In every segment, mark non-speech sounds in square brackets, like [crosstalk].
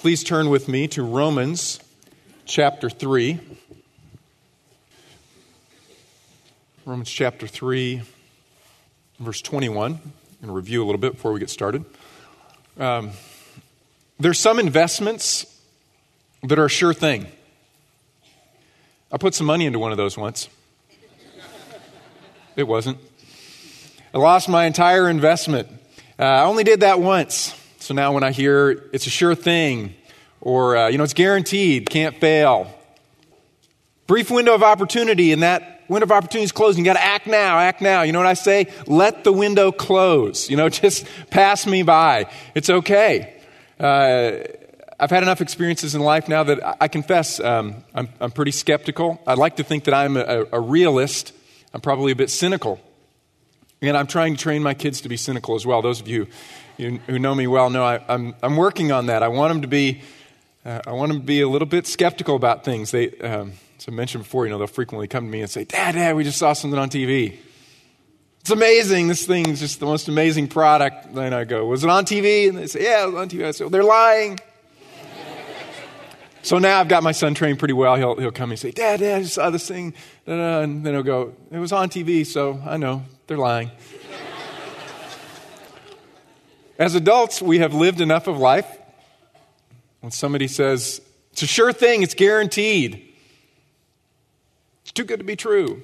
Please turn with me to Romans chapter 3. Romans chapter 3, verse 21. I'm going to review a little bit before we get started. Um, there's some investments that are a sure thing. I put some money into one of those once. It wasn't. I lost my entire investment. Uh, I only did that once. So now when I hear it's a sure thing, or, uh, you know, it's guaranteed, can't fail, brief window of opportunity, and that window of opportunity is closing. You got to act now, act now. You know what I say? Let the window close. You know, [laughs] just pass me by. It's okay. Uh, I've had enough experiences in life now that I confess um, I'm, I'm, pretty skeptical. I'd like to think that I'm a, a realist. I'm probably a bit cynical. And I'm trying to train my kids to be cynical as well. Those of you you, who know me well know I, am I'm, I'm working on that. I want them to be, uh, I want them to be a little bit skeptical about things. They, um, as I mentioned before, you know, they'll frequently come to me and say, Dad, Dad, we just saw something on TV. It's amazing. This thing's just the most amazing product. Then I go, Was it on TV? And they say, Yeah, it was on TV. I say, well, They're lying. so now I've got my son trained pretty well. He'll, he'll come and say, Dad, Dad, I just saw this thing. And then he'll go, It was on TV, so I know. They're lying. As adults, we have lived enough of life. When somebody says, it's a sure thing, it's guaranteed, it's too good to be true.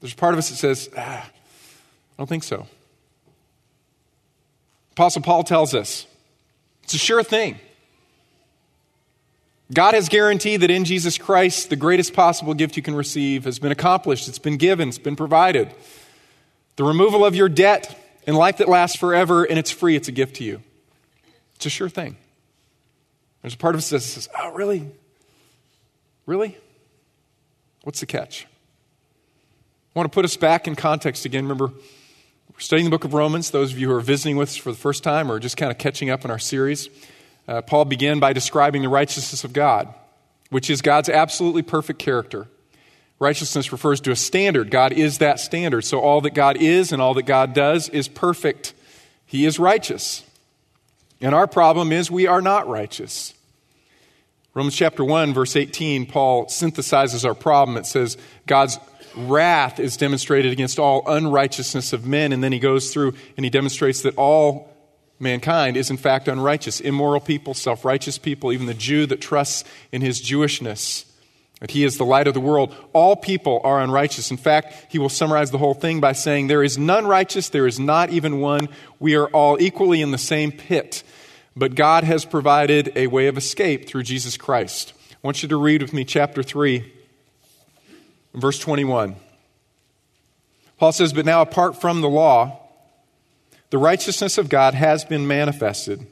There's a part of us that says, ah, I don't think so. Apostle Paul tells us it's a sure thing. God has guaranteed that in Jesus Christ, the greatest possible gift you can receive has been accomplished, it's been given, it's been provided. The removal of your debt and life that lasts forever, and it's free. It's a gift to you. It's a sure thing. There's a part of us that says, Oh, really? Really? What's the catch? I want to put us back in context again. Remember, we're studying the book of Romans. Those of you who are visiting with us for the first time or just kind of catching up in our series, uh, Paul began by describing the righteousness of God, which is God's absolutely perfect character. Righteousness refers to a standard. God is that standard. So all that God is and all that God does is perfect. He is righteous. And our problem is we are not righteous. Romans chapter 1, verse 18, Paul synthesizes our problem. It says, God's wrath is demonstrated against all unrighteousness of men. And then he goes through and he demonstrates that all mankind is in fact unrighteous immoral people, self righteous people, even the Jew that trusts in his Jewishness that he is the light of the world. All people are unrighteous. In fact, he will summarize the whole thing by saying, There is none righteous, there is not even one. We are all equally in the same pit. But God has provided a way of escape through Jesus Christ. I want you to read with me chapter 3, verse 21. Paul says, But now, apart from the law, the righteousness of God has been manifested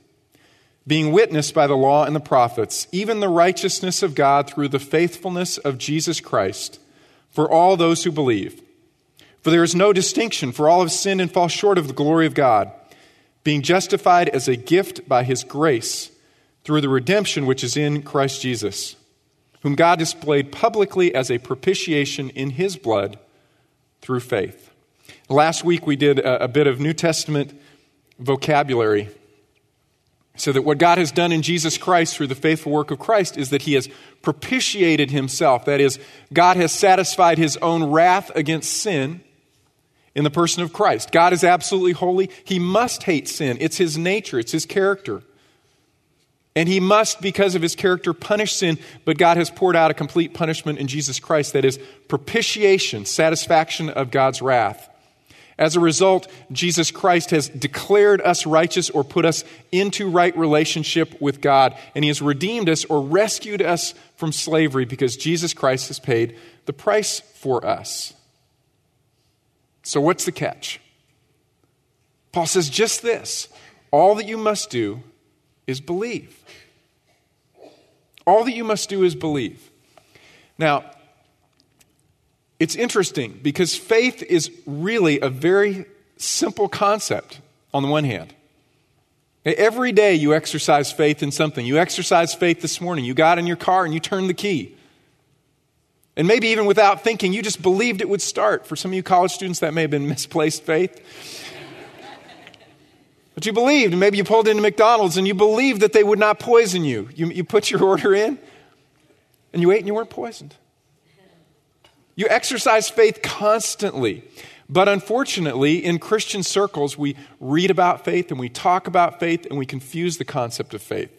being witnessed by the law and the prophets, even the righteousness of God through the faithfulness of Jesus Christ for all those who believe. For there is no distinction, for all have sinned and fall short of the glory of God, being justified as a gift by his grace through the redemption which is in Christ Jesus, whom God displayed publicly as a propitiation in his blood through faith. Last week we did a, a bit of New Testament vocabulary so that what God has done in Jesus Christ through the faithful work of Christ is that he has propitiated himself. That is, God has satisfied his own wrath against sin in the person of Christ. God is absolutely holy. He must hate sin. It's his nature, it's his character. And he must, because of his character, punish sin, but God has poured out a complete punishment in Jesus Christ that is propitiation, satisfaction of God's wrath. As a result, Jesus Christ has declared us righteous or put us into right relationship with God, and He has redeemed us or rescued us from slavery because Jesus Christ has paid the price for us. So, what's the catch? Paul says just this all that you must do is believe. All that you must do is believe. Now, it's interesting because faith is really a very simple concept on the one hand. Every day you exercise faith in something. You exercise faith this morning. You got in your car and you turned the key. And maybe even without thinking, you just believed it would start. For some of you college students, that may have been misplaced faith. But you believed, and maybe you pulled into McDonald's and you believed that they would not poison you. You, you put your order in, and you ate and you weren't poisoned. You exercise faith constantly. But unfortunately, in Christian circles, we read about faith and we talk about faith and we confuse the concept of faith.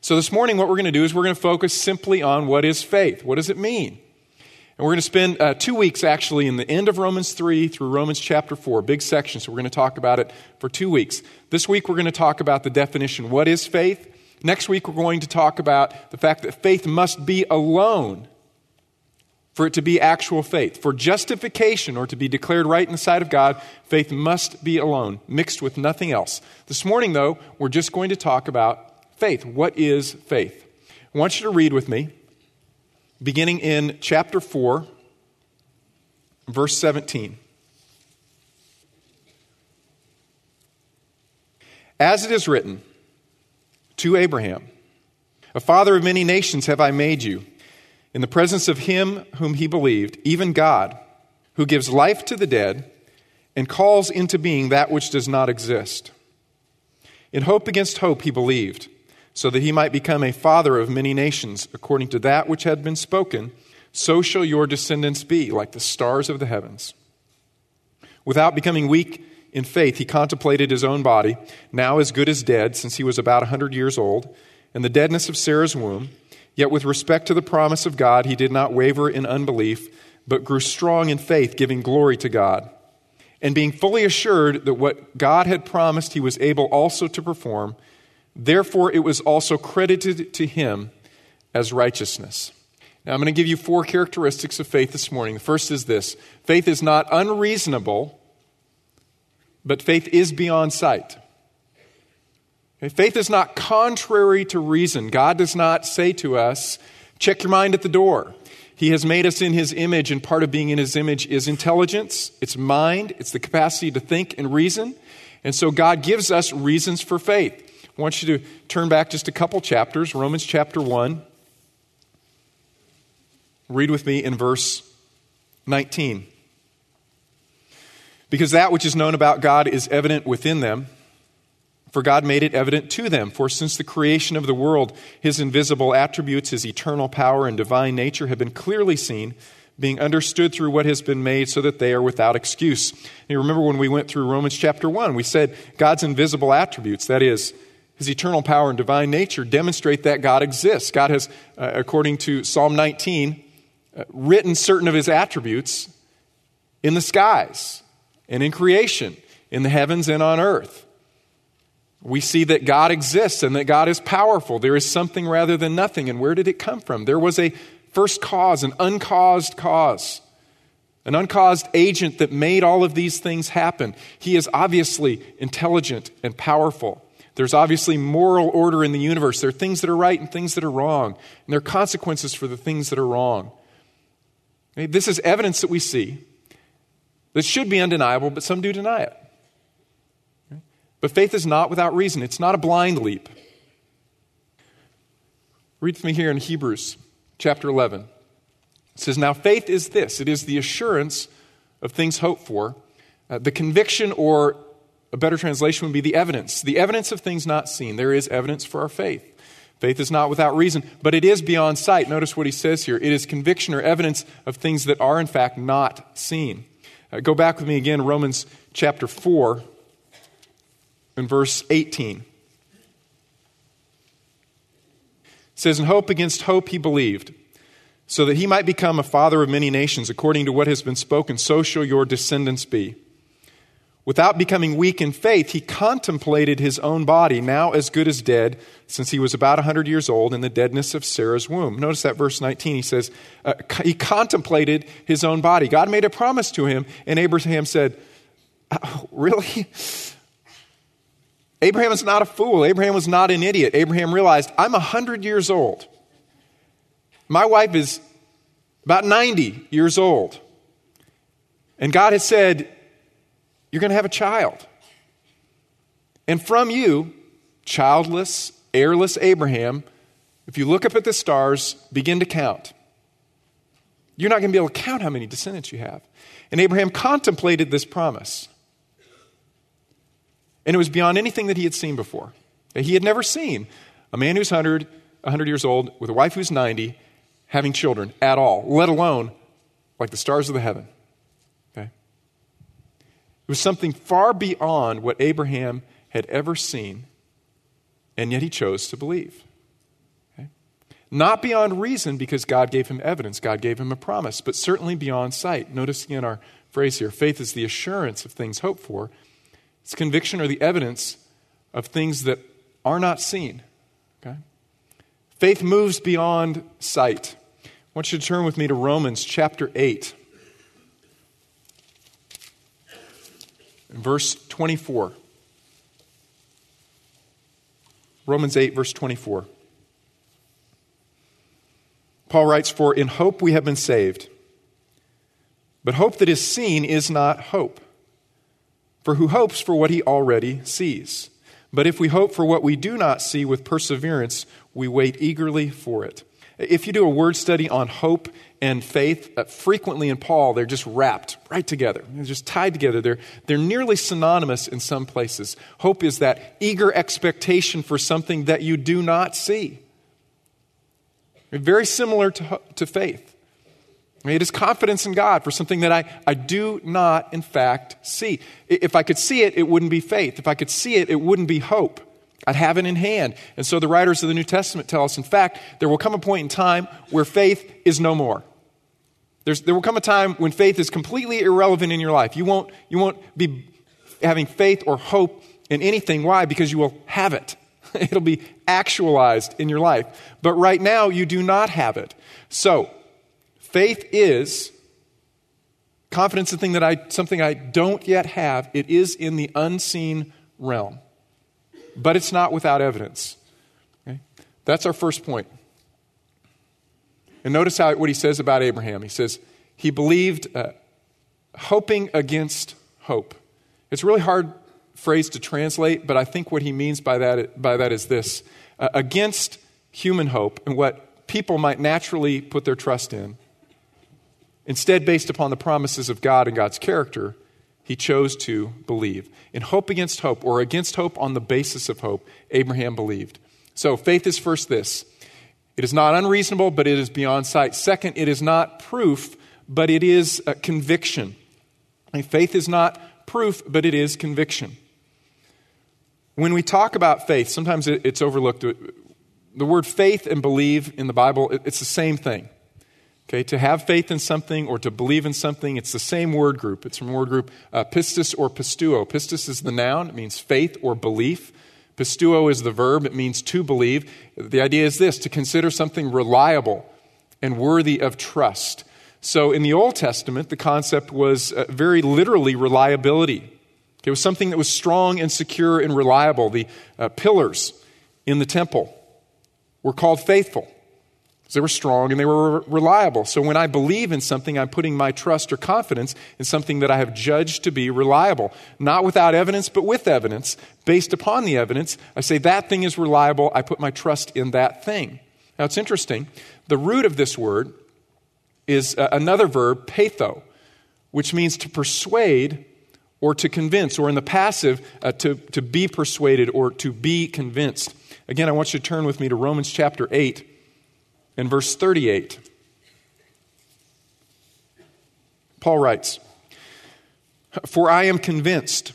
So this morning, what we're going to do is we're going to focus simply on what is faith. What does it mean? And we're going to spend uh, two weeks actually in the end of Romans 3 through Romans chapter 4, big section. So we're going to talk about it for two weeks. This week, we're going to talk about the definition what is faith? Next week, we're going to talk about the fact that faith must be alone for it to be actual faith. For justification or to be declared right in the sight of God, faith must be alone, mixed with nothing else. This morning, though, we're just going to talk about faith. What is faith? I want you to read with me, beginning in chapter 4, verse 17. As it is written to Abraham, A father of many nations have I made you in the presence of him whom he believed, even God, who gives life to the dead and calls into being that which does not exist. In hope against hope he believed, so that he might become a father of many nations, according to that which had been spoken, so shall your descendants be, like the stars of the heavens. Without becoming weak in faith, he contemplated his own body, now as good as dead, since he was about a hundred years old, and the deadness of Sarah's womb. Yet with respect to the promise of God, he did not waver in unbelief, but grew strong in faith, giving glory to God. And being fully assured that what God had promised he was able also to perform, therefore it was also credited to him as righteousness. Now I'm going to give you four characteristics of faith this morning. The first is this faith is not unreasonable, but faith is beyond sight. Faith is not contrary to reason. God does not say to us, check your mind at the door. He has made us in His image, and part of being in His image is intelligence, it's mind, it's the capacity to think and reason. And so God gives us reasons for faith. I want you to turn back just a couple chapters, Romans chapter 1. Read with me in verse 19. Because that which is known about God is evident within them for God made it evident to them. For since the creation of the world, his invisible attributes, his eternal power and divine nature have been clearly seen, being understood through what has been made, so that they are without excuse. And you remember when we went through Romans chapter 1, we said God's invisible attributes, that is, his eternal power and divine nature, demonstrate that God exists. God has, uh, according to Psalm 19, uh, written certain of his attributes in the skies and in creation, in the heavens and on earth we see that God exists and that God is powerful. There is something rather than nothing. And where did it come from? There was a first cause, an uncaused cause, an uncaused agent that made all of these things happen. He is obviously intelligent and powerful. There's obviously moral order in the universe. There are things that are right and things that are wrong, and there are consequences for the things that are wrong. This is evidence that we see that should be undeniable, but some do deny it. But faith is not without reason, it's not a blind leap. Read with me here in Hebrews chapter 11. It says, Now faith is this it is the assurance of things hoped for, uh, the conviction, or a better translation would be the evidence, the evidence of things not seen. There is evidence for our faith. Faith is not without reason, but it is beyond sight. Notice what he says here it is conviction or evidence of things that are, in fact, not seen. Uh, go back with me again, Romans chapter 4 in verse 18. It says, In hope against hope he believed, so that he might become a father of many nations, according to what has been spoken, so shall your descendants be. Without becoming weak in faith, he contemplated his own body, now as good as dead, since he was about a 100 years old in the deadness of Sarah's womb. Notice that verse 19, he says, uh, he contemplated his own body. God made a promise to him, and Abraham said, oh, Really? Abraham is not a fool. Abraham was not an idiot. Abraham realized, I'm 100 years old. My wife is about 90 years old. And God has said, You're going to have a child. And from you, childless, heirless Abraham, if you look up at the stars, begin to count. You're not going to be able to count how many descendants you have. And Abraham contemplated this promise. And it was beyond anything that he had seen before. He had never seen a man who's 100, 100 years old with a wife who's 90 having children at all, let alone like the stars of the heaven. Okay? It was something far beyond what Abraham had ever seen, and yet he chose to believe. Okay? Not beyond reason because God gave him evidence, God gave him a promise, but certainly beyond sight. Notice again our phrase here faith is the assurance of things hoped for, it's conviction or the evidence of things that are not seen. Okay? Faith moves beyond sight. I want you to turn with me to Romans chapter 8, verse 24. Romans 8, verse 24. Paul writes, For in hope we have been saved. But hope that is seen is not hope. For who hopes for what he already sees? But if we hope for what we do not see with perseverance, we wait eagerly for it. If you do a word study on hope and faith, uh, frequently in Paul, they're just wrapped right together. They're just tied together. They're, they're nearly synonymous in some places. Hope is that eager expectation for something that you do not see. Very similar to, to faith. It is confidence in God for something that I, I do not, in fact, see. If I could see it, it wouldn't be faith. If I could see it, it wouldn't be hope. I'd have it in hand. And so the writers of the New Testament tell us, in fact, there will come a point in time where faith is no more. There's, there will come a time when faith is completely irrelevant in your life. You won't, you won't be having faith or hope in anything. Why? Because you will have it. [laughs] It'll be actualized in your life. But right now, you do not have it. So, Faith is confidence in thing that I, something I don't yet have. It is in the unseen realm, but it's not without evidence. Okay? That's our first point. And notice how, what he says about Abraham. He says, he believed uh, hoping against hope. It's a really hard phrase to translate, but I think what he means by that, by that is this uh, against human hope and what people might naturally put their trust in Instead, based upon the promises of God and God's character, he chose to believe. In hope against hope, or against hope on the basis of hope, Abraham believed. So, faith is first this it is not unreasonable, but it is beyond sight. Second, it is not proof, but it is uh, conviction. faith is not proof, but it is conviction. When we talk about faith, sometimes it's overlooked. The word faith and believe in the Bible, it's the same thing. Okay, to have faith in something or to believe in something, it's the same word group. It's from word group uh, pistis or pisteuo. Pistis is the noun, it means faith or belief. Pisteuo is the verb, it means to believe. The idea is this to consider something reliable and worthy of trust. So in the Old Testament, the concept was uh, very literally reliability. It was something that was strong and secure and reliable. The uh, pillars in the temple were called faithful. They were strong and they were reliable. So when I believe in something, I'm putting my trust or confidence in something that I have judged to be reliable. Not without evidence, but with evidence. Based upon the evidence, I say that thing is reliable. I put my trust in that thing. Now it's interesting. The root of this word is uh, another verb, peitho, which means to persuade or to convince, or in the passive, uh, to, to be persuaded or to be convinced. Again, I want you to turn with me to Romans chapter 8 in verse 38. Paul writes, For I am convinced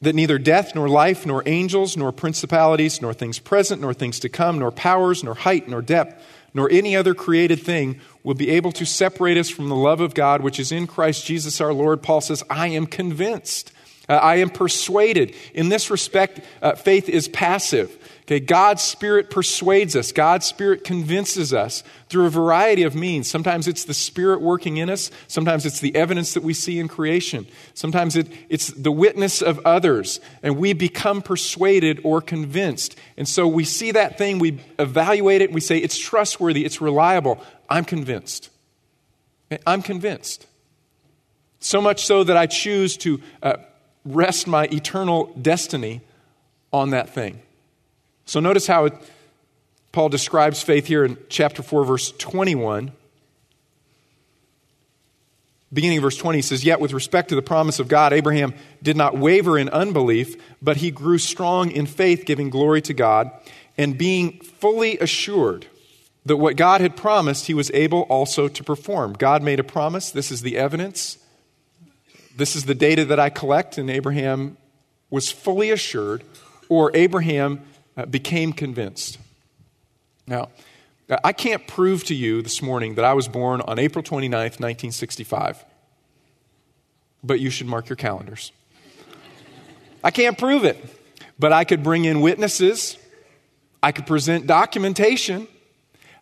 that neither death, nor life, nor angels, nor principalities, nor things present, nor things to come, nor powers, nor height, nor depth, nor any other created thing will be able to separate us from the love of God which is in Christ Jesus our Lord. Paul says, I am convinced. Uh, I am persuaded. In this respect, uh, faith is passive. Okay, God's Spirit persuades us. God's Spirit convinces us through a variety of means. Sometimes it's the Spirit working in us. Sometimes it's the evidence that we see in creation. Sometimes it, it's the witness of others. And we become persuaded or convinced. And so we see that thing, we evaluate it, we say, it's trustworthy, it's reliable. I'm convinced. I'm convinced. So much so that I choose to uh, rest my eternal destiny on that thing. So notice how it, Paul describes faith here in chapter 4, verse 21. beginning of verse 20 says, Yet with respect to the promise of God, Abraham did not waver in unbelief, but he grew strong in faith, giving glory to God, and being fully assured that what God had promised, he was able also to perform. God made a promise. This is the evidence. This is the data that I collect, and Abraham was fully assured, or Abraham Uh, became convinced. Now, I can't prove to you this morning that I was born on April 29th, 1965, but you should mark your calendars. I can't prove it, but I could bring in witnesses, I could present documentation,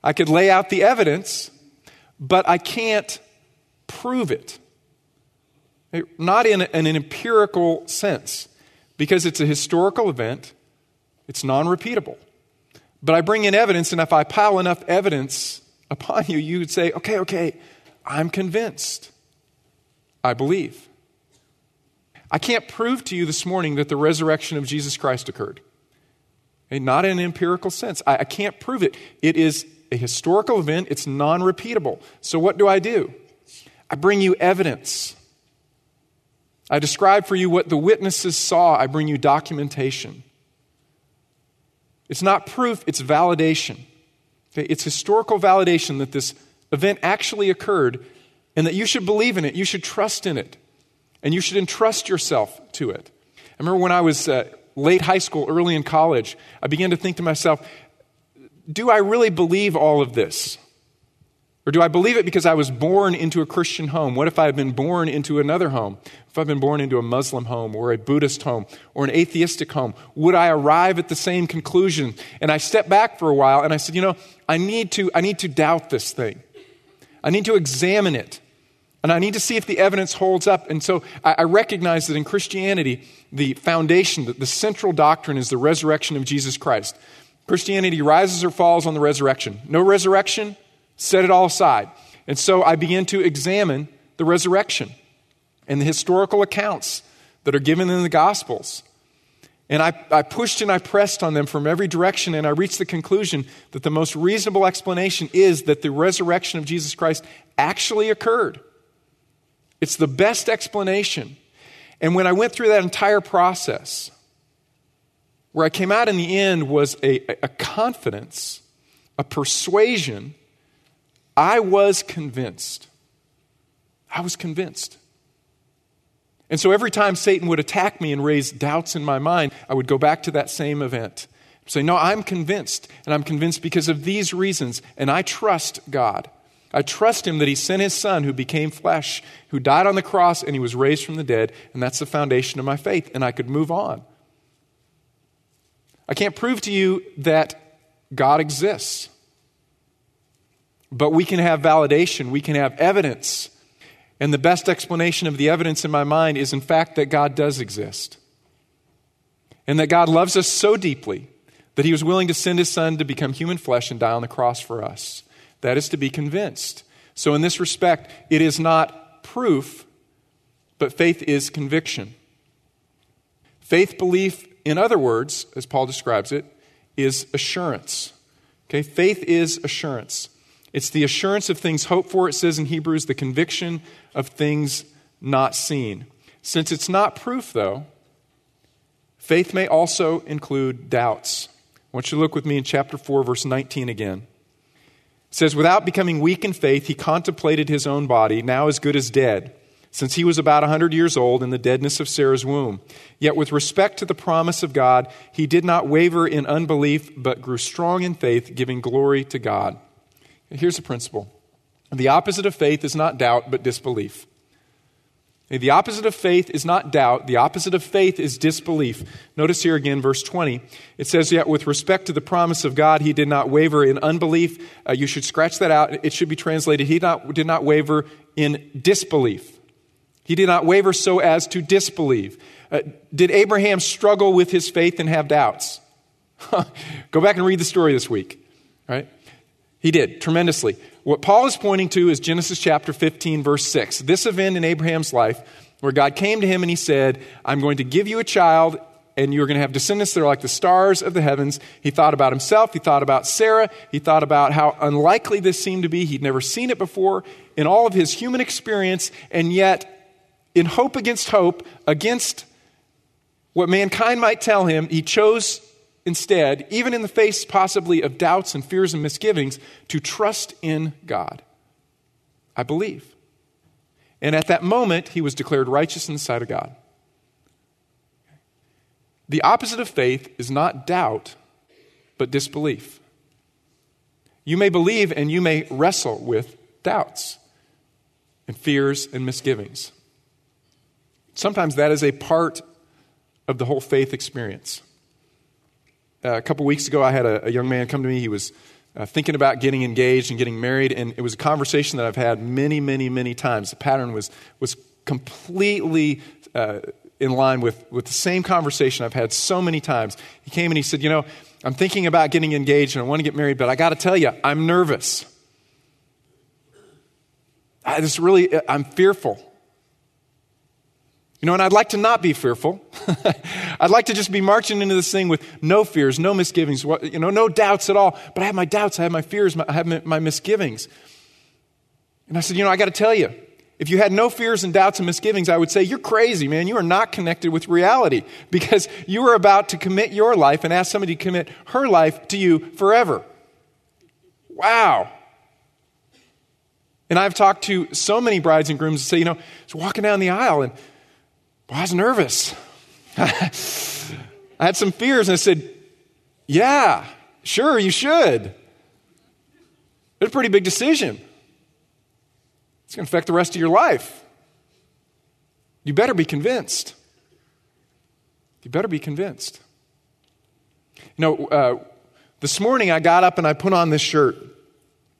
I could lay out the evidence, but I can't prove it. Not in an empirical sense, because it's a historical event, it's non repeatable. But I bring in evidence, and if I pile enough evidence upon you, you would say, okay, okay, I'm convinced. I believe. I can't prove to you this morning that the resurrection of Jesus Christ occurred. Eh, not in an empirical sense. I, I can't prove it. It is a historical event, it's non repeatable. So, what do I do? I bring you evidence. I describe for you what the witnesses saw. I bring you documentation. It's not proof, it's validation. Okay? It's historical validation that this event actually occurred and that you should believe in it, you should trust in it, and you should entrust yourself to it. I remember when I was uh, late high school, early in college, I began to think to myself, do I really believe all of this? Or do I believe it because I was born into a Christian home? What if I had been born into another home? If I've been born into a Muslim home or a Buddhist home or an atheistic home, would I arrive at the same conclusion? And I stepped back for a while and I said, you know, I need to, I need to doubt this thing. I need to examine it. And I need to see if the evidence holds up. And so I, I recognize that in Christianity, the foundation, the central doctrine is the resurrection of Jesus Christ. Christianity rises or falls on the resurrection. No resurrection, set it all aside. And so I began to examine the resurrection and the historical accounts that are given in the Gospels. And I, I pushed and I pressed on them from every direction, and I reached the conclusion that the most reasonable explanation is that the resurrection of Jesus Christ actually occurred. It's the best explanation. And when I went through that entire process, where I came out in the end was a, a confidence, a persuasion. I was convinced. I was convinced. And so every time Satan would attack me and raise doubts in my mind, I would go back to that same event. Say, no, I'm convinced. And I'm convinced because of these reasons. And I trust God. I trust Him that He sent His Son who became flesh, who died on the cross, and He was raised from the dead. And that's the foundation of my faith. And I could move on. I can't prove to you that God exists. But we can have validation, we can have evidence. And the best explanation of the evidence in my mind is, in fact, that God does exist. And that God loves us so deeply that he was willing to send his son to become human flesh and die on the cross for us. That is to be convinced. So, in this respect, it is not proof, but faith is conviction. Faith belief in other words, as Paul describes it, is assurance. Okay, faith is assurance. It's the assurance of things hoped for, it says in Hebrews, the conviction of things not seen. Since it's not proof, though, faith may also include doubts. I want you to look with me in chapter 4, verse 19 again. It says, Without becoming weak in faith, he contemplated his own body, now as good as dead since he was about a 100 years old in the deadness of Sarah's womb. Yet, with respect to the promise of God, he did not waver in unbelief, but grew strong in faith, giving glory to God. Here's the principle the opposite of faith is not doubt, but disbelief. The opposite of faith is not doubt. The opposite of faith is disbelief. Notice here again, verse 20. It says, Yet with respect to the promise of God, he did not waver in unbelief. Uh, you should scratch that out. It should be translated, he not, did not waver in disbelief. He did not waver so as to disbelieve. Uh, did Abraham struggle with his faith and have doubts? [laughs] Go back and read the story this week, right? He did, tremendously. What Paul is pointing to is Genesis chapter 15, verse 6. This event in Abraham's life where God came to him and he said, I'm going to give you a child and you're going to have descendants that are like the stars of the heavens. He thought about himself. He thought about Sarah. He thought about how unlikely this seemed to be. He'd never seen it before in all of his human experience, and yet, in hope against hope, against what mankind might tell him, he chose instead, even in the face possibly of doubts and fears and misgivings, to trust in God. I believe. And at that moment, he was declared righteous in the sight of God. The opposite of faith is not doubt, but disbelief. You may believe and you may wrestle with doubts and fears and misgivings. Sometimes that is a part of the whole faith experience. Uh, a couple weeks ago, I had a, a, young man come to me. He was uh, thinking about getting engaged and getting married, and it was a conversation that I've had many, many, many times. The pattern was, was completely uh, in line with, with the same conversation I've had so many times. He came and he said, You know, I'm thinking about getting engaged and I want to get married, but I got to tell you, I'm nervous. I just really, I'm fearful. You know, and I'd like to not be fearful. [laughs] I'd like to just be marching into this thing with no fears, no misgivings, you know, no doubts at all. But I have my doubts, I have my fears, I have my misgivings. And I said, you know, I got to tell you, if you had no fears and doubts and misgivings, I would say, You're crazy, man. You are not connected with reality [laughs] because you are about to commit your life and ask somebody to commit her life to you forever. Wow. And I've talked to so many brides and grooms that say, You know, I walking down the aisle and I was nervous. [laughs] I had some fears and I said, Yeah, sure, you should. It's a pretty big decision. It's going to affect the rest of your life. You better be convinced. You better be convinced. You know, uh, this morning I got up and I put on this shirt,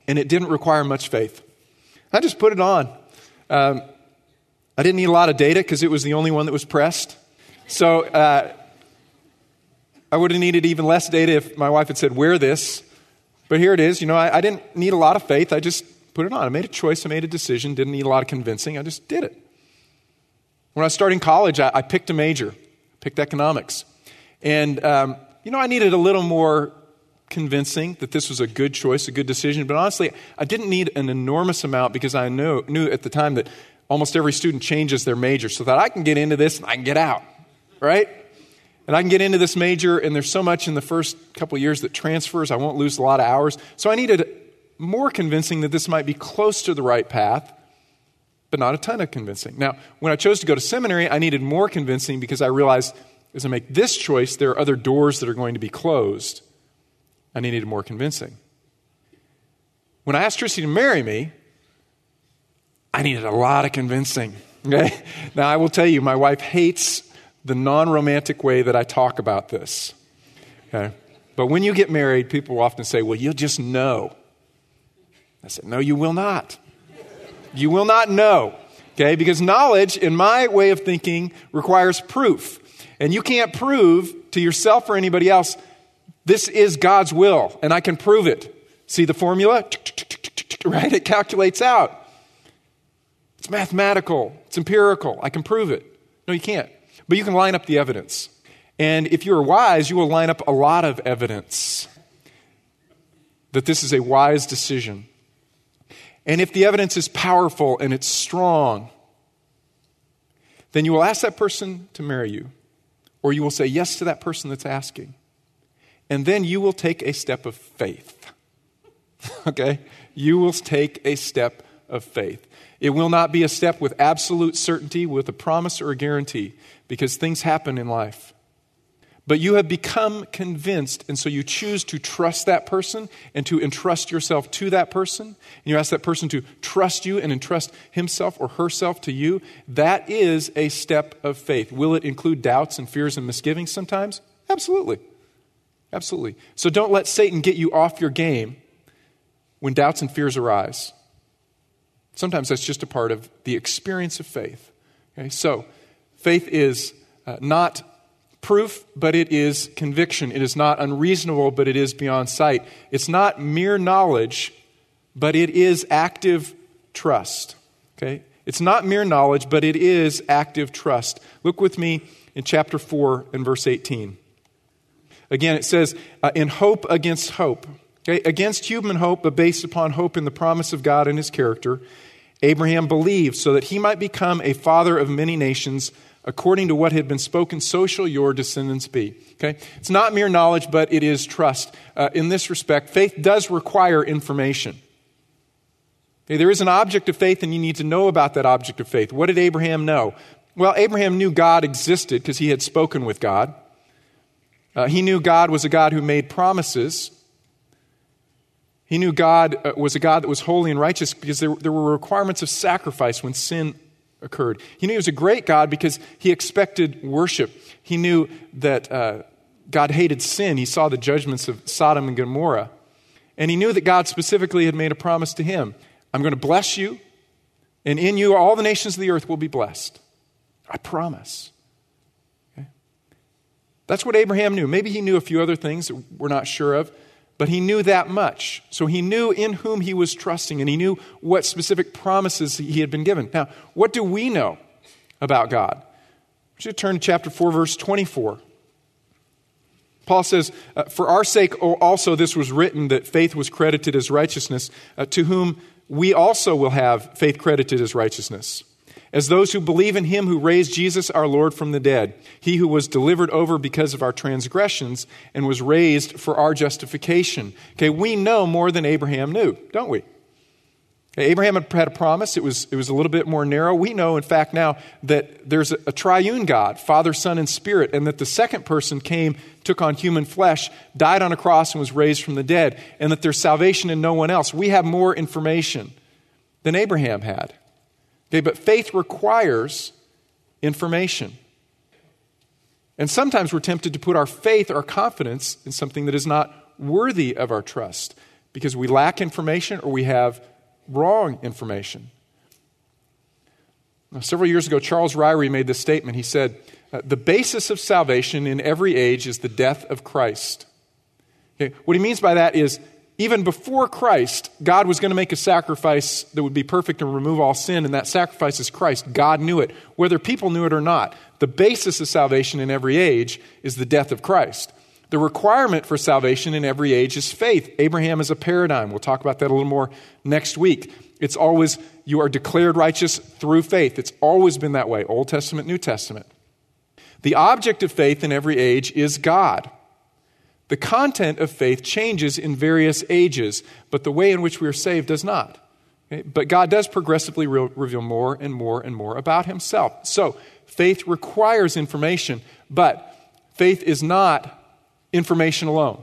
and it didn't require much faith. I just put it on. Um, I didn't need a lot of data because it was the only one that was pressed. So uh, I would have needed even less data if my wife had said, Wear this. But here it is. You know, I, I didn't need a lot of faith. I just put it on. I made a choice, I made a decision, didn't need a lot of convincing, I just did it. When I was starting college, I, I picked a major, picked economics. And, um, you know, I needed a little more convincing that this was a good choice, a good decision. But honestly, I didn't need an enormous amount because I knew, knew at the time that almost every student changes their major so that I can get into this and I can get out, right? And I can get into this major, and there's so much in the first couple years that transfers, I won't lose a lot of hours. So I needed more convincing that this might be close to the right path, but not a ton of convincing. Now, when I chose to go to seminary, I needed more convincing because I realized as I make this choice, there are other doors that are going to be closed. I needed more convincing. When I asked Tracy to marry me, I needed a lot of convincing. Okay? Now, I will tell you, my wife hates the non romantic way that I talk about this. Okay? But when you get married, people often say, Well, you'll just know. I said, No, you will not. You will not know. Okay? Because knowledge, in my way of thinking, requires proof. And you can't prove to yourself or anybody else, this is God's will, and I can prove it. See the formula? [laughs] Right? It calculates out. It's mathematical, it's empirical. I can prove it. No, you can't. But you can line up the evidence. And if you're wise, you will line up a lot of evidence that this is a wise decision. And if the evidence is powerful and it's strong, then you will ask that person to marry you, or you will say yes to that person that's asking. And then you will take a step of faith. [laughs] okay? You will take a step of faith. It will not be a step with absolute certainty, with a promise or a guarantee, because things happen in life. But you have become convinced, and so you choose to trust that person and to entrust yourself to that person. And you ask that person to trust you and entrust himself or herself to you. That is a step of faith. Will it include doubts and fears and misgivings sometimes? Absolutely. Absolutely. So don't let Satan get you off your game when doubts and fears arise. Sometimes that's just a part of the experience of faith. Okay? So, faith is uh, not proof, but it is conviction. It is not unreasonable, but it is beyond sight. It's not mere knowledge, but it is active trust. Okay? It's not mere knowledge, but it is active trust. Look with me in chapter 4 and verse 18. Again, it says, uh, in hope against hope. Okay? Against human hope, but based upon hope in the promise of God and his character, Abraham believed so that he might become a father of many nations according to what had been spoken, so shall your descendants be. Okay? It's not mere knowledge, but it is trust. Uh, in this respect, faith does require information. Okay, there is an object of faith, and you need to know about that object of faith. What did Abraham know? Well, Abraham knew God existed because he had spoken with God. Uh, he knew God was a God who made promises. He knew God uh, was a God that was holy and righteous because there, there were requirements of sacrifice when sin occurred. He knew he was a great God because he expected worship. He knew that uh, God hated sin. He saw the judgments of Sodom and Gomorrah. And he knew that God specifically had made a promise to him I'm going to bless you, and in you all the nations of the earth will be blessed. I promise. Okay? That's what Abraham knew. Maybe he knew a few other things that we're not sure of. But he knew that much. So he knew in whom he was trusting, and he knew what specific promises he had been given. Now, what do we know about God? We should turn to chapter 4, verse 24. Paul says, uh, For our sake also this was written that faith was credited as righteousness, uh, to whom we also will have faith credited as righteousness as those who believe in him who raised Jesus our Lord from the dead, he who was delivered over because of our transgressions and was raised for our justification. Okay, we know more than Abraham knew, don't we? Abraham had a promise. It was, it was a little bit more narrow. We know, in fact, now that there's a, a triune God, Father, Son, and Spirit, and that the second person came, took on human flesh, died on a cross, and was raised from the dead, and that there's salvation in no one else. We have more information than Abraham had. Okay, but faith requires information. And sometimes we're tempted to put our faith, our confidence in something that is not worthy of our trust because we lack information or we have wrong information. Now, several years ago, Charles Ryrie made this statement. He said, uh, The basis of salvation in every age is the death of Christ. Okay, what he means by that is even before Christ, God was going to make a sacrifice that would be perfect and remove all sin, and that sacrifice is Christ. God knew it, whether people knew it or not. The basis of salvation in every age is the death of Christ. The requirement for salvation in every age is faith. Abraham is a paradigm. We'll talk about that a little more next week. It's always, you are declared righteous through faith. It's always been that way, Old Testament, New Testament. The object of faith in every age is God. The content of faith changes in various ages, but the way in which we are saved does not. Okay? But God does progressively re- reveal more and more and more about Himself. So, faith requires information, but faith is not information alone.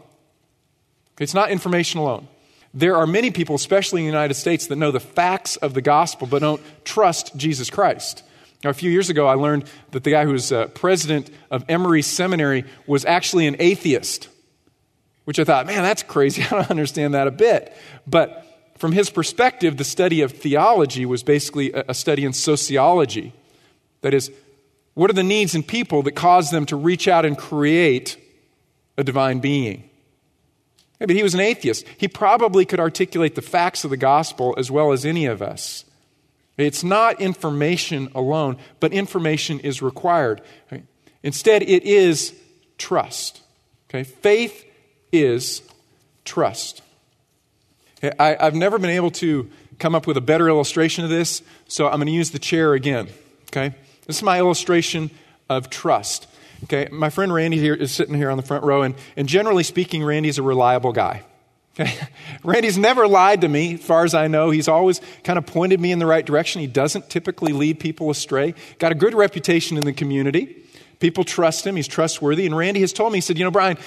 It's not information alone. There are many people, especially in the United States, that know the facts of the gospel but don't trust Jesus Christ. Now, a few years ago, I learned that the guy who was uh, president of Emory Seminary was actually an atheist which I thought, man, that's crazy. [laughs] I don't understand that a bit. But from his perspective, the study of theology was basically a study in sociology. That is, what are the needs in people that cause them to reach out and create a divine being? Maybe he was an atheist. He probably could articulate the facts of the gospel as well as any of us. It's not information alone, but information is required. Instead, it is trust. Okay? Faith is trust. I, have never been able to come up with a better illustration of this, so I'm going to use the chair again. Okay? This is my illustration of trust. Okay, my friend Randy here is sitting here on the front row, and, and generally speaking, Randy's a reliable guy. Okay? [laughs] Randy's never lied to me, as far as I know. He's always kind of pointed me in the right direction. He doesn't typically lead people astray. Got a good reputation in the community. People trust him. He's trustworthy. And Randy has told me, he said, You know, Brian,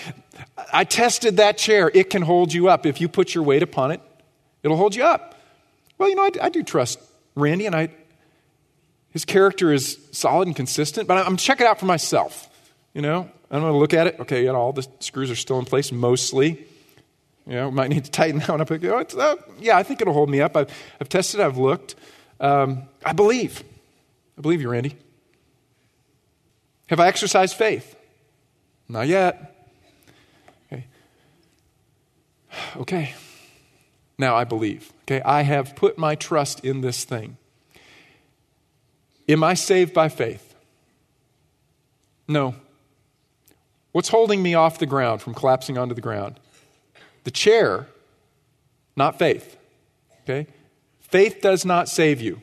I tested that chair. It can hold you up. If you put your weight upon it, it'll hold you up. Well, you know, I, I do trust Randy, and I, his character is solid and consistent, but I'm checking it out for myself. You know, I'm going to look at it. Okay, you know, all the screws are still in place mostly. You know, might need to tighten [laughs] that one up. Oh, uh, yeah, I think it'll hold me up. I've, I've tested, I've looked. Um, I believe. I believe you, Randy. Have I exercised faith? Not yet. Okay. Okay. Now I believe. Okay, I have put my trust in this thing. Am I saved by faith? No. What's holding me off the ground from collapsing onto the ground? The chair, not faith. Okay? Faith does not save you.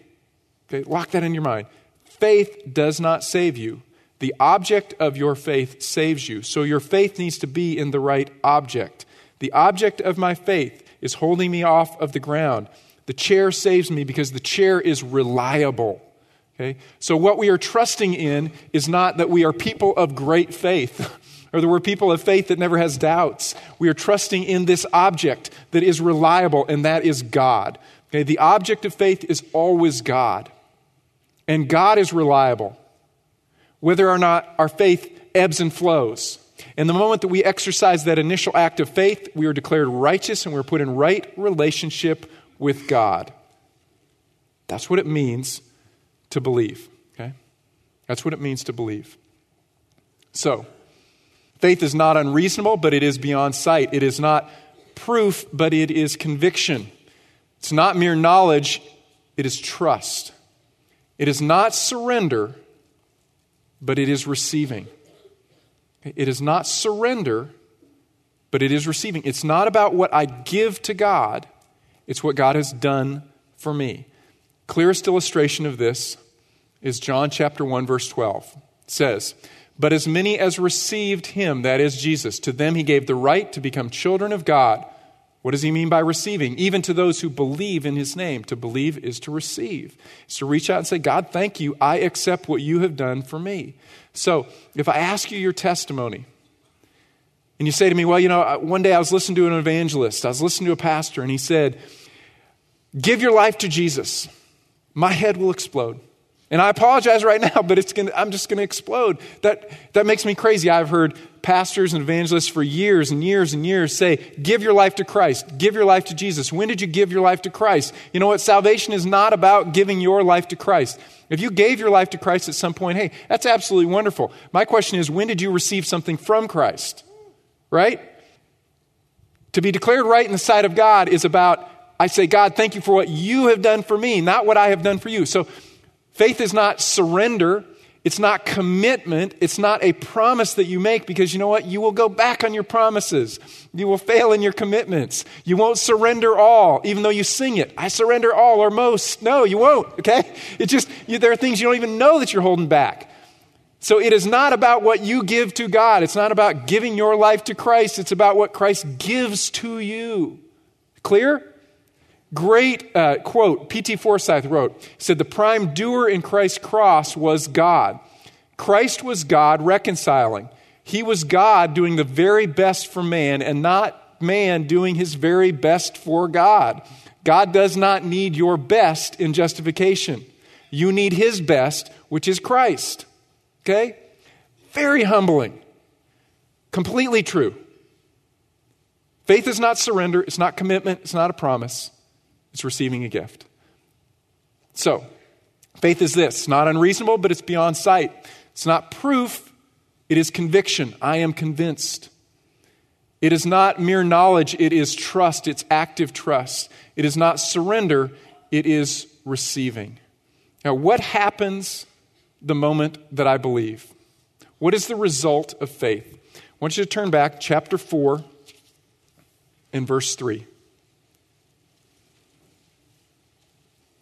Okay? Lock that in your mind. Faith does not save you. The object of your faith saves you. So your faith needs to be in the right object. The object of my faith is holding me off of the ground. The chair saves me because the chair is reliable. Okay? So what we are trusting in is not that we are people of great faith [laughs] or that we're people of faith that never has doubts. We are trusting in this object that is reliable, and that is God. Okay? The object of faith is always God. And God is reliable whether or not our faith ebbs and flows. And the moment that we exercise that initial act of faith, we are declared righteous and we're put in right relationship with God. That's what it means to believe. Okay? That's what it means to believe. So, faith is not unreasonable, but it is beyond sight. It is not proof, but it is conviction. It's not mere knowledge, it is trust. It is not surrender, but it is receiving. It is not surrender, but it is receiving. It's not about what I give to God, it's what God has done for me. Clearest illustration of this is John chapter 1 verse 12. It says, "But as many as received him, that is Jesus, to them he gave the right to become children of God." What does he mean by receiving? Even to those who believe in his name. To believe is to receive. It's to reach out and say, God, thank you. I accept what you have done for me. So if I ask you your testimony, and you say to me, Well, you know, one day I was listening to an evangelist, I was listening to a pastor, and he said, Give your life to Jesus. My head will explode. And I apologize right [laughs] now, but it's gonna, I'm just going to explode. That, that makes me crazy. I've heard pastors and evangelists for years and years and years say, Give your life to Christ. Give your life to Jesus. When did you give your life to Christ? You know what? Salvation is not about giving your life to Christ. If you gave your life to Christ at some point, hey, that's absolutely wonderful. My question is, when did you receive something from Christ? Right? To be declared right in the sight of God is about, I say, God, thank you for what you have done for me, not what I have done for you. So, Faith is not surrender. It's not commitment. It's not a promise that you make because you know what? You will go back on your promises. You will fail in your commitments. You won't surrender all, even though you sing it. I surrender all or most. No, you won't, okay? It just, you, there are things you don't even know that you're holding back. So it is not about what you give to God. It's not about giving your life to Christ. It's about what Christ gives to you. Clear? Great uh, quote, P.T. Forsyth wrote, said, The prime doer in Christ's cross was God. Christ was God reconciling. He was God doing the very best for man and not man doing his very best for God. God does not need your best in justification. You need his best, which is Christ. Okay? Very humbling. Completely true. Faith is not surrender, it's not commitment, it's not a promise. It's receiving a gift. So, faith is this not unreasonable, but it's beyond sight. It's not proof, it is conviction. I am convinced. It is not mere knowledge, it is trust. It's active trust. It is not surrender, it is receiving. Now, what happens the moment that I believe? What is the result of faith? I want you to turn back, chapter 4, and verse 3.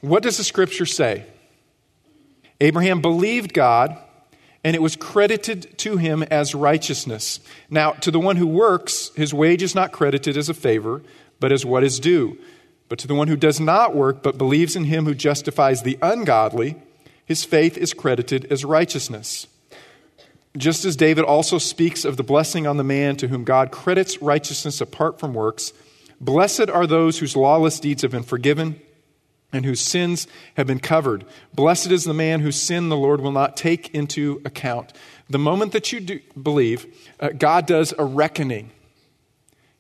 What does the scripture say? Abraham believed God, and it was credited to him as righteousness. Now, to the one who works, his wage is not credited as a favor, but as what is due. But to the one who does not work, but believes in him who justifies the ungodly, his faith is credited as righteousness. Just as David also speaks of the blessing on the man to whom God credits righteousness apart from works, blessed are those whose lawless deeds have been forgiven and whose sins have been covered. Blessed is the man whose sin the Lord will not take into account. The moment that you do believe, uh, God does a reckoning.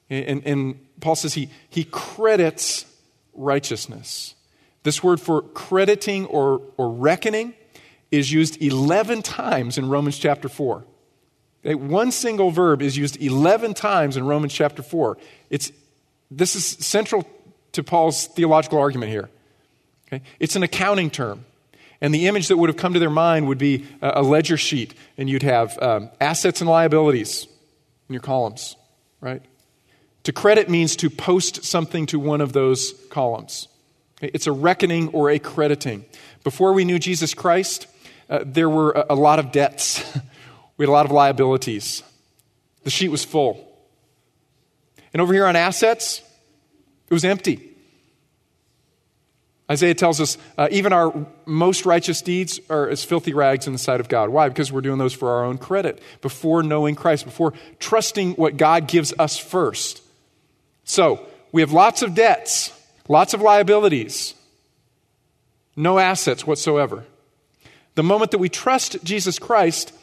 And, and Paul says he, he credits righteousness. This word for crediting or, or reckoning is used 11 times in Romans chapter 4. Okay? One single verb is used 11 times in Romans chapter 4. It's, this is central to Paul's theological argument here. Okay? It's an accounting term. And the image that would have come to their mind would be a ledger sheet, and you'd have um, assets and liabilities in your columns, right? To credit means to post something to one of those columns. It's a reckoning or a crediting. Before we knew Jesus Christ, uh, there were a, a lot of debts, [laughs] we had a lot of liabilities. The sheet was full. And over here on assets, it was empty. Isaiah tells us uh, even our most righteous deeds are as filthy rags in the sight of God. Why? Because we're doing those for our own credit, before knowing Christ, before trusting what God gives us first. So, we have lots of debts, lots of liabilities, no assets whatsoever. The moment that we trust Jesus Christ,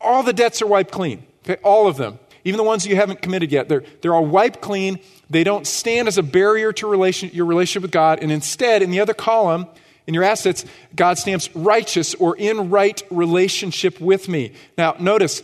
all the debts are wiped clean. Okay, all of them. Even the ones you haven't committed yet, they're, they're all wiped clean. They don't stand as a barrier to relation, your relationship with God. And instead, in the other column, in your assets, God stamps righteous or in right relationship with me. Now, notice,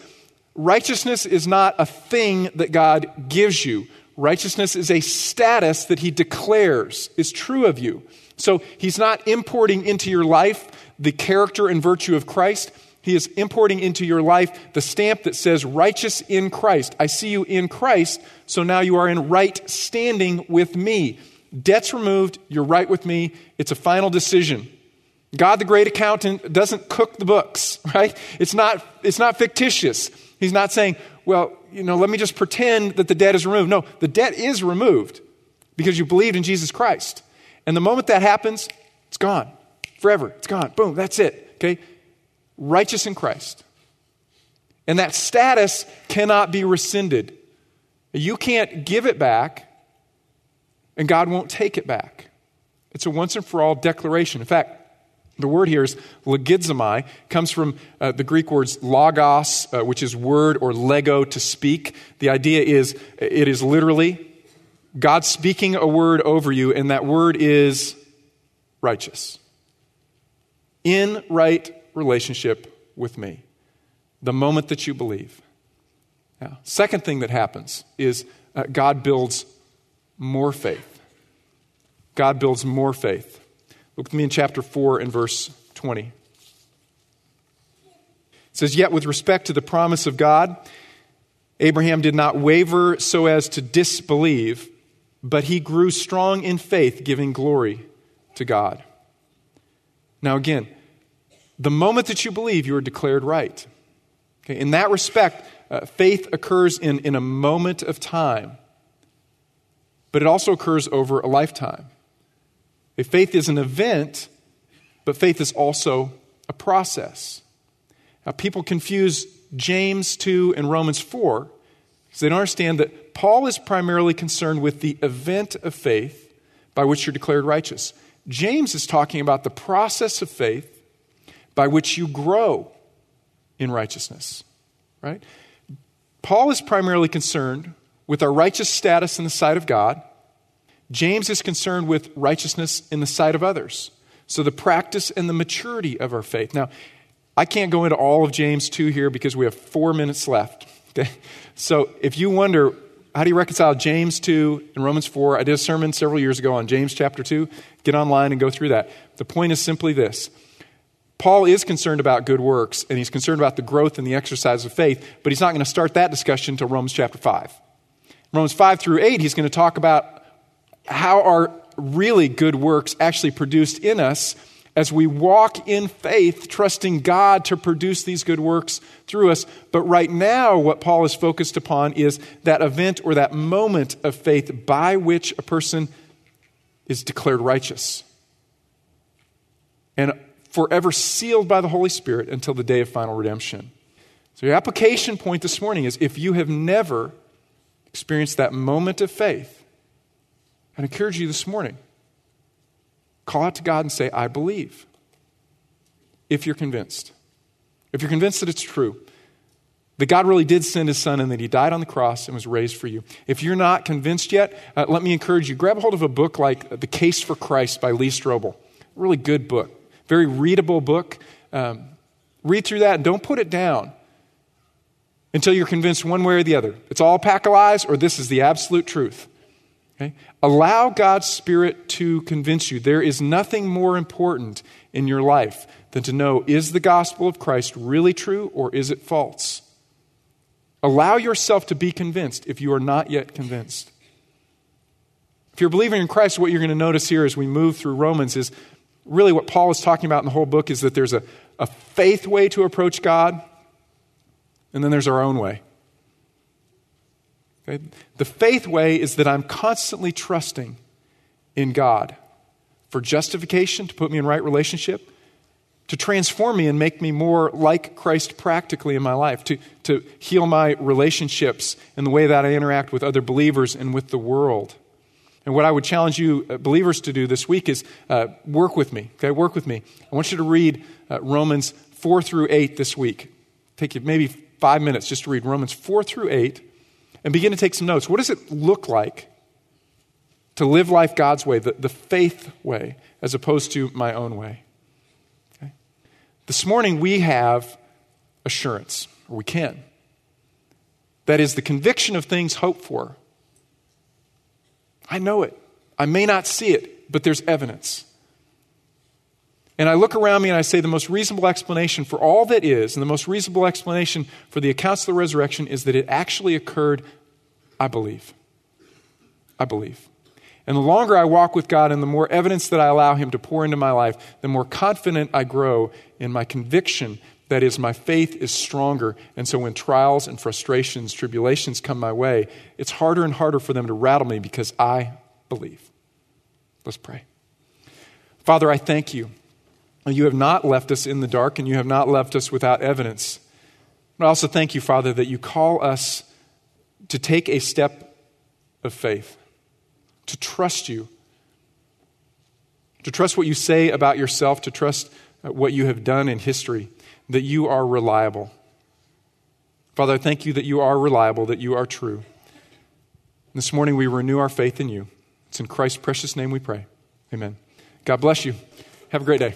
righteousness is not a thing that God gives you. Righteousness is a status that He declares is true of you. So He's not importing into your life the character and virtue of Christ. He is importing into your life the stamp that says, righteous in Christ. I see you in Christ, so now you are in right standing with me. Debt's removed, you're right with me. It's a final decision. God, the great accountant, doesn't cook the books, [laughs] right? It's not, it's not fictitious. He's not saying, well, you know, let me just pretend that the debt is removed. No, the debt is removed because you believed in Jesus Christ. And the moment that happens, it's gone. Forever. It's gone. Boom, that's it. Okay? Righteous in Christ. And that status cannot be rescinded. You can't give it back, and God won't take it back. It's a once and for all declaration. In fact, the word here is logizomai, comes from uh, the Greek words logos, uh, which is word, or lego, to speak. The idea is it is literally God speaking a word over you, and that word is righteous. In right relationship with me the moment that you believe. Now, second thing that happens is uh, God builds more faith. God builds more faith. Look with me in chapter 4 and verse 20. It says, Yet with respect to the promise of God, Abraham did not waver so as to disbelieve, but he grew strong in faith, giving glory to God. Now, again, the moment that you believe, you are declared right. Okay, in that respect, uh, faith occurs in, in a moment of time, but it also occurs over a lifetime. A faith is an event, but faith is also a process. Now, people confuse James 2 and Romans 4 because they don't understand that Paul is primarily concerned with the event of faith by which you're declared righteous. James is talking about the process of faith by which you grow in righteousness. Right? Paul is primarily concerned with our righteous status in the sight of God. James is concerned with righteousness in the sight of others. So the practice and the maturity of our faith. Now, I can't go into all of James 2 here because we have four minutes left. Okay? [laughs] So if you wonder, how do you reconcile James 2 and Romans 4? I did a sermon several years ago on James chapter 2. Get online and go through that. The point is simply this Paul is concerned about good works, and he's concerned about the growth and the exercise of faith, but he's not going to start that discussion until Romans chapter 5. Romans 5 through 8, he's going to talk about how are really good works actually produced in us as we walk in faith, trusting God to produce these good works through us. But right now, what Paul is focused upon is that event or that moment of faith by which a person is declared righteous. And forever sealed by the Holy Spirit until the day of final redemption. So, your application point this morning is if you have never experienced that moment of faith, I encourage you this morning call out to God and say, I believe. If you're convinced. If you're convinced that it's true, that God really did send his son and that he died on the cross and was raised for you. If you're not convinced yet, uh, let me encourage you grab hold of a book like The Case for Christ by Lee Strobel. Really good book very readable book. Um, read through that and don't put it down until you're convinced one way or the other. It's all pack of lies or this is the absolute truth. Okay? Allow God's Spirit to convince you. There is nothing more important in your life than to know is the gospel of Christ really true or is it false? Allow yourself to be convinced if you are not yet convinced. If you're believing in Christ, what you're going to notice here as we move through Romans is really what Paul is talking about in the whole book is that there's a, a faith way to approach God, and then there's our own way. Okay? The faith way is that I'm constantly trusting in God for justification, to put me in right relationship, to transform me and make me more like Christ practically in my life, to, to heal my relationships and the way that I interact with other believers and with the world. And what I would challenge you, uh, believers, to do this week is uh, work with me. Okay, work with me. I want you to read uh, Romans 4 through 8 this week. Take you maybe five minutes just to read Romans 4 through 8 and begin to take some notes. What does it look like to live life God's way, the, the faith way, as opposed to my own way? Okay? This morning we have assurance, or we can. That is the conviction of things hoped for I know it. I may not see it, but there's evidence. And I look around me and I say the most reasonable explanation for all that is, and the most reasonable explanation for the accounts of the resurrection is that it actually occurred, I believe. I believe. And the longer I walk with God and the more evidence that I allow Him to pour into my life, the more confident I grow in my conviction that is, my faith is stronger. And so when trials and frustrations, tribulations come my way, it's harder and harder for them to rattle me because I believe. Let's pray. Father, I thank you. You have not left us in the dark and you have not left us without evidence. But I also thank you, Father, that you call us to take a step of faith, to trust you, to trust what you say about yourself, to trust what you have done in history that you are reliable. Father, I thank you that you are reliable, that you are true. This morning we renew our faith in you. It's in Christ's precious name we pray. Amen. God bless you. Have a great day.